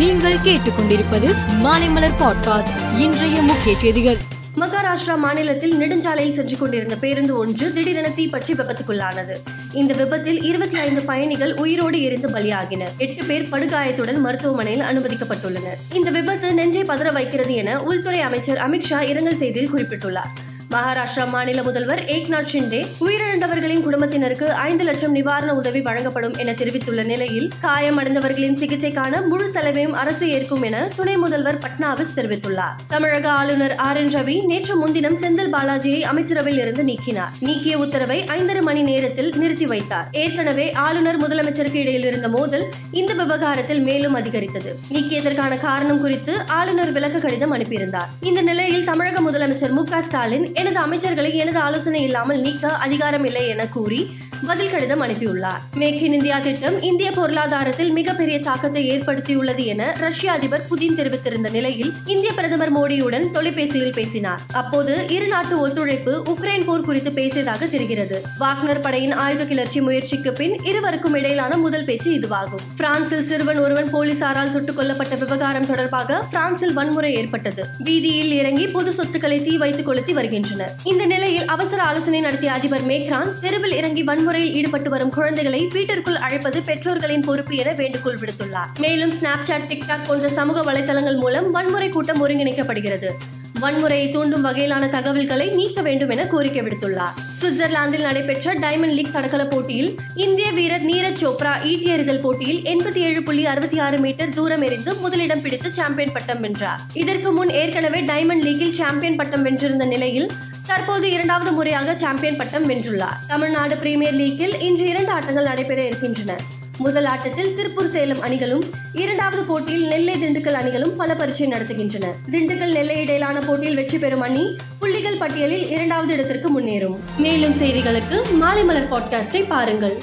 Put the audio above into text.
நீங்கள் கேட்டுக்கொண்டிருப்பது மாலைமலர் பாட்காஸ்ட். இன்றைய முக்கிய செய்திகள். மகாராஷ்டிரா மாநிலத்தில் நெடுஞ்சாலையில் சென்று கொண்டிருந்த பேருந்து ஒன்று திடீரென தீப்பற்றி விபத்துக்குள்ளானது. இந்த விபத்தில் இருபத்தி ஐந்து பயணிகள் உயிரோடு எரிந்து பலியாகினர். எட்டு பேர் படுகாயத்துடன் மருத்துவமனையில் அனுமதிக்கப்பட்டுள்ளனர். இந்த விபத்து நெஞ்சை பதற வைக்கிறது என உள்துறை அமைச்சர் அமித்ஷா இரங்கல் செய்தியில் குறிப்பிட்டுள்ளார். மகாராஷ்டிரா மாநில முதல்வர் ஏக்நாத் ஷிண்டே உயிரிழந்தவர்களின் குடும்பத்தினருக்கு ஐந்து லட்சம் நிவாரண உதவி வழங்கப்படும் என தெரிவித்துள்ள நிலையில் காயமடைந்தவர்களின் சிகிச்சைக்கான முழு செலவையும் அரசு ஏற்கும் என துணை முதல்வர் பட்னாவிஸ் தெரிவித்துள்ளார். தமிழக ஆளுநர் ஆர். என். ரவி நேற்று முன்தினம் செந்தில் பாலாஜியை அமைச்சரவையில் இருந்து நீக்கினார். நீக்கிய உத்தரவை ஐந்தரை மணி நேரத்தில் நிறுத்தி வைத்தார். ஏற்கனவே ஆளுநர் முதலமைச்சருக்கு இடையில் இருந்த மோதல் இந்த விவகாரத்தில் மேலும் அதிகரித்தது. நீக்கியதற்கான காரணம் குறித்து ஆளுநர் விளக்க கடிதம் அனுப்பியிருந்தார். இந்த நிலையில் தமிழக முதலமைச்சர் மு ஸ்டாலின் எனது அமைச்சர்களை எனது ஆலோசனை இல்லாமல் நீக்க அதிகாரம் இல்லை என கூறி பதில் கடிதம் அனுப்பியுள்ளார். மேக் இன் இந்தியா திட்டம் இந்திய பொருளாதாரத்தில் மிகப்பெரிய தாக்கத்தை ஏற்படுத்தியுள்ளது என ரஷ்ய அதிபர் புதின் தெரிவித்திருந்த நிலையில் இந்திய பிரதமர் மோடியுடன் தொலைபேசியில் பேசினார். அப்போது இரு நாட்டு ஒத்துழைப்பு உக்ரைன் போர் குறித்து பேசியதாக தெரிகிறது. வாக்னர் படையின் ஆயுத கிளர்ச்சி முயற்சிக்கு பின் இருவருக்கும் இடையிலான முதல் பேச்சு இதுவாகும். பிரான்சில் சிறுவன் ஒருவன் போலீசாரால் சுட்டுக் கொல்லப்பட்ட விவகாரம் தொடர்பாக பிரான்சில் வன்முறை ஏற்பட்டது. வீதியில் இறங்கி பொது சொத்துக்களை தீ வைத்து கொளுத்தி வருகின்றனர். இந்த நிலையில் அவசர ஆலோசனை நடத்திய அதிபர் மேக்ரான் தெருவில் இறங்கி வன்முறையில் ஈடுபட்டு வரும் குழந்தைகளை வீட்டிற்குள் அழைப்பது பெற்றோர்களின் பொறுப்பு என வேண்டுகோள் விடுத்துள்ளார். மேலும் ஸ்னாப்சாட் டிக்டாக் போன்ற சமூக வலைதளங்கள் மூலம் வன்முறை கூட்டம் ஒருங்கிணைக்கப்படுகிறது. வன்முறையை தூண்டும் வகையிலான தகவல்களை நீக்க வேண்டும் என கோரிக்கை விடுத்துள்ளார். சுவிட்சர்லாந்தில் நடைபெற்ற டைமண்ட் லீக் தடகள போட்டியில் இந்திய வீரர் நீரஜ் சோப்ரா ஈட்டி எறிதல் போட்டியில் எண்பத்தி ஏழு புள்ளி அறுபத்தி ஆறு மீட்டர் தூரம் எறிந்து முதலிடம் பிடித்து சாம்பியன் பட்டம் வென்றார். இதற்கு முன் ஏற்கனவே டைமண்ட் லீக்கில் சாம்பியன் பட்டம் வென்றிருந்த நிலையில் தற்போது இரண்டாவது முறையாக சாம்பியன் பட்டம் வென்றுள்ளார். தமிழ்நாடு பிரீமியர் லீக்கில் இன்று இரண்டு ஆட்டங்கள் நடைபெற இருக்கின்றன. முதல் ஆட்டத்தில் திருப்பூர் சேலம் அணிகளும் இரண்டாவது போட்டியில் நெல்லை திண்டுக்கல் அணிகளும் பல பரீட்சை நடத்துகின்றன. திண்டுக்கல் நெல்லை இடையிலான போட்டியில் வெற்றி பெறும் அணி புள்ளிகள் பட்டியலில் இரண்டாவது இடத்திற்கு முன்னேறும். மேலும் செய்திகளுக்கு மாலை மலர் பாட்காஸ்டை பாருங்கள்.